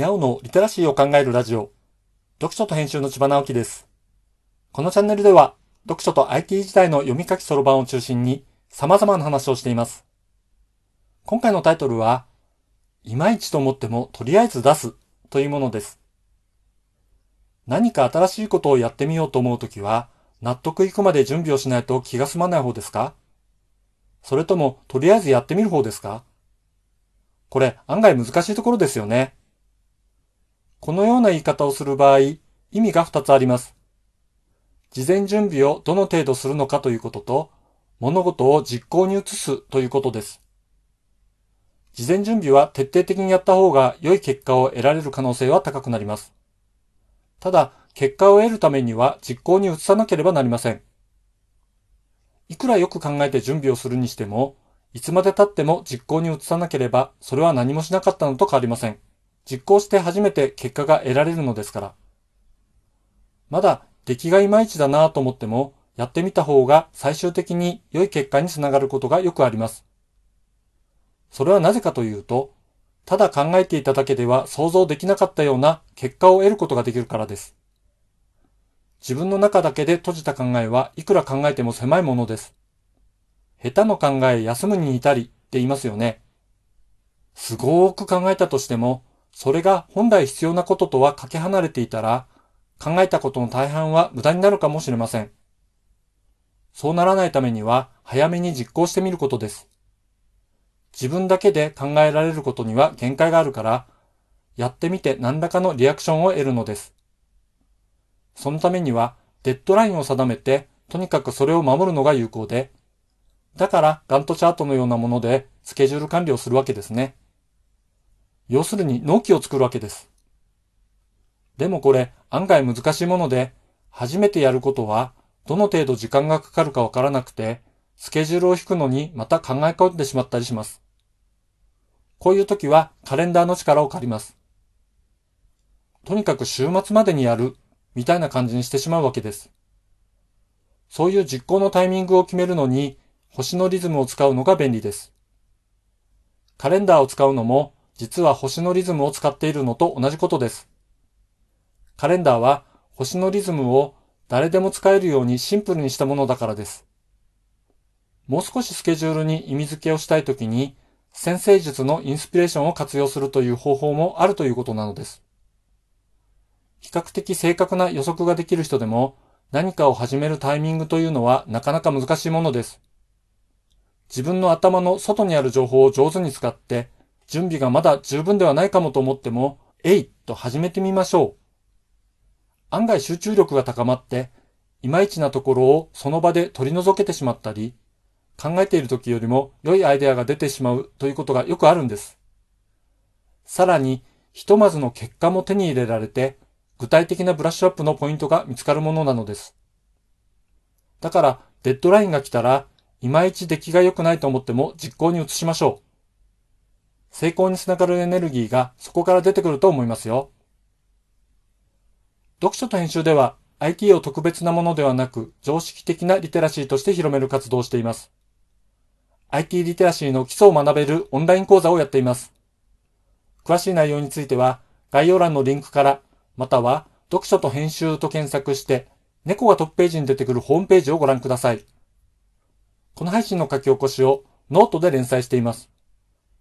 にゃおのリテラシーを考えるラジオ。読書と編集の千葉直樹です。このチャンネルでは、読書と IT 時代の読み書きそろばんを中心に様々な話をしています。今回のタイトルは、いまいちと思ってもとりあえず出すというものです。何か新しいことをやってみようと思うときは、納得いくまで準備をしないと気が済まない方ですか？それとも、とりあえずやってみる方ですか？これ案外難しいところですよね。このような言い方をする場合、意味が2つあります。事前準備をどの程度するのかということと、物事を実行に移すということです。事前準備は徹底的にやった方が良い結果を得られる可能性は高くなります。ただ、結果を得るためには実行に移さなければなりません。いくらよく考えて準備をするにしても、いつまで経っても実行に移さなければ、それは何もしなかったのと変わりません。実行して初めて結果が得られるのですから。まだ出来がいまいちだなぁと思っても、やってみた方が最終的に良い結果につながることがよくあります。それはなぜかというと、ただ考えていただけでは想像できなかったような結果を得ることができるからです。自分の中だけで閉じた考えはいくら考えても狭いものです。下手の考え休むに至りって言いますよね。すごーく考えたとしても、それが本来必要なこととはかけ離れていたら、考えたことの大半は無駄になるかもしれません。そうならないためには、早めに実行してみることです。自分だけで考えられることには限界があるから、やってみて何らかのリアクションを得るのです。そのためには、デッドラインを定めて、とにかくそれを守るのが有効で、だからガントチャートのようなものでスケジュール管理をするわけですね。要するに納期を作るわけです。でもこれ案外難しいもので、初めてやることはどの程度時間がかかるかわからなくて、スケジュールを引くのにまた考え込んでしまったりします。こういう時はカレンダーの力を借ります。とにかく週末までにやるみたいな感じにしてしまうわけです。そういう実行のタイミングを決めるのに星のリズムを使うのが便利です。カレンダーを使うのも実は星のリズムを使っているのと同じことです。カレンダーは星のリズムを誰でも使えるようにシンプルにしたものだからです。もう少しスケジュールに意味付けをしたいときに、先生術のインスピレーションを活用するという方法もあるということなのです。比較的正確な予測ができる人でも、何かを始めるタイミングというのはなかなか難しいものです。自分の頭の外にある情報を上手に使って、準備がまだ十分ではないかもと思っても、えいと始めてみましょう。案外集中力が高まって、いまいちなところをその場で取り除けてしまったり、考えている時よりも良いアイデアが出てしまうということがよくあるんです。さらに、ひとまずの結果も手に入れられて、具体的なブラッシュアップのポイントが見つかるものなのです。だから、デッドラインが来たら、いまいち出来が良くないと思っても実行に移しましょう。成功につながるエネルギーがそこから出てくると思いますよ。読書と編集では IT を特別なものではなく常識的なリテラシーとして広める活動をしています。IT リテラシーの基礎を学べるオンライン講座をやっています。詳しい内容については概要欄のリンクからまたは読書と編集と検索して猫がトップページに出てくるホームページをご覧ください。この配信の書き起こしをノートで連載しています。